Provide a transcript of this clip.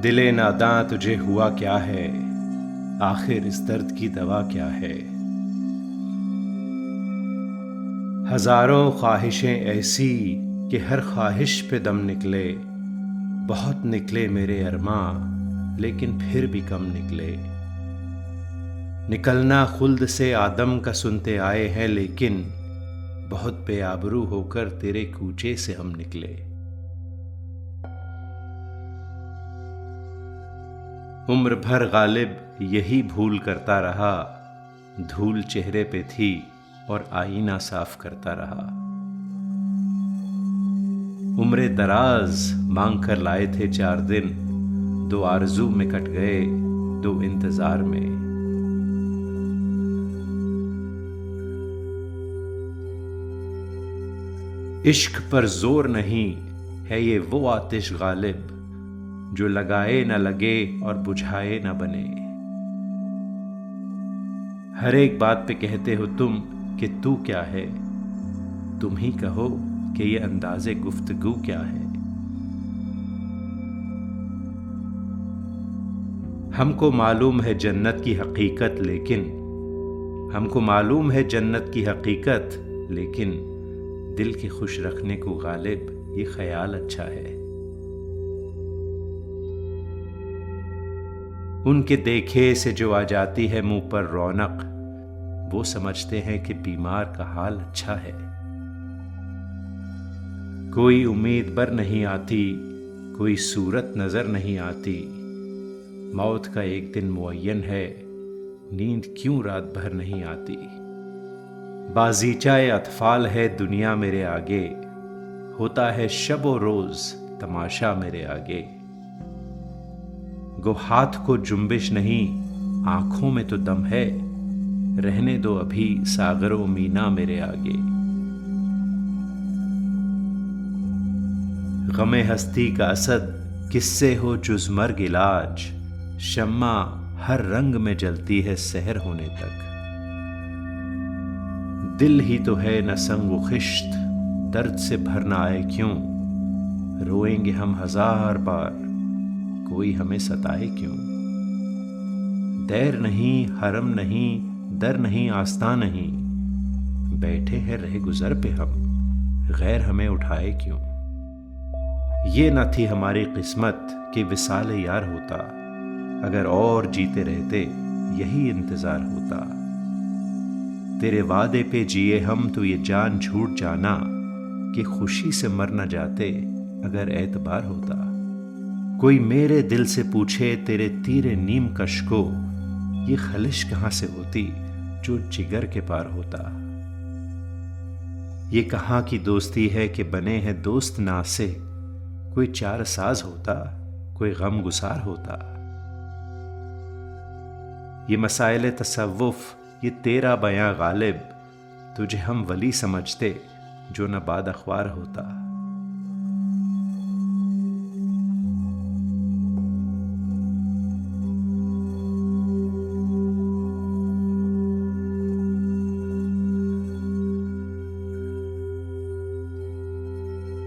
दिले नादां तुझे हुआ क्या है? आखिर इस दर्द की दवा क्या है? हज़ारों ख्वाहिशें ऐसी कि हर ख्वाहिश पे दम निकले। बहुत निकले मेरे अरमा, लेकिन फिर भी कम निकले। निकलना खुल्द से आदम का सुनते आए हैं, लेकिन बहुत बेआबरू होकर तेरे कूचे से हम निकले। उम्र भर गालिब यही भूल करता रहा। धूल चेहरे पे थी और आईना साफ़ करता रहा। उम्र दराज मांग कर लाए थे चार दिन। दो आरज़ू में कट गए, दो इंतज़ार में। इश्क पर ज़ोर नहीं, है ये वो आतिश गालिब। जो लगाए न लगे और बुझाए न बने। हर एक बात पे कहते हो तुम कि तू क्या है? तुम ही कहो कि ये अंदाजे गुफ्तगु क्या है? हमको मालूम है जन्नत की हकीकत, लेकिन हमको मालूम है जन्नत की हकीकत, लेकिन दिल के खुश रखने को गालिब ये ख्याल अच्छा है। उनके देखे से जो आ जाती है मुँह पर रौनक, वो समझते हैं कि बीमार का हाल अच्छा है। कोई उम्मीद बर नहीं आती, कोई सूरत नज़र नहीं आती। मौत का एक दिन मुयन है, नींद क्यों रात भर नहीं आती? बाजीचाए अतफाल है दुनिया मेरे आगे, होता है शब रोज तमाशा मेरे आगे। गो हाथ को जुम्बिश नहीं, आँखों में तो दम है। रहने दो अभी सागरों मीना मेरे आगे। गमे हस्ती का असद, किससे हो जुजमर इलाज। शम्मा हर रंग में जलती है सहर होने तक। दिल ही तो है न संग खिश्त, दर्द से भरना आए क्यों? रोएँगे हम हज़ार बार। कोई हमें सताए क्यों? दैर नहीं, हरम नहीं, दर नहीं, आस्था नहीं। बैठे हैं रहे गुजर पे हम, गैर हमें उठाए क्यों? ये न थी हमारी किस्मत कि विसाल यार होता, अगर और जीते रहते, यही इंतज़ार होता। तेरे वादे पे जिए हम तो ये जान झूठ जाना, कि खुशी से मर न जाते, अगर एतबार होता। कोई मेरे दिल से पूछे, तेरे तीरे नीम कश को? ये खलिश कहाँ से होती जो जिगर के पार होता? ये कहाँ की दोस्ती है कि बने हैं दोस्त ना से? कोई चार साज होता, कोई गम गुसार होता? ये मसाइल तसव्वुफ, ये तेरा बयां गालिब, तुझे हम वली समझते जो न बाद अखबार होता।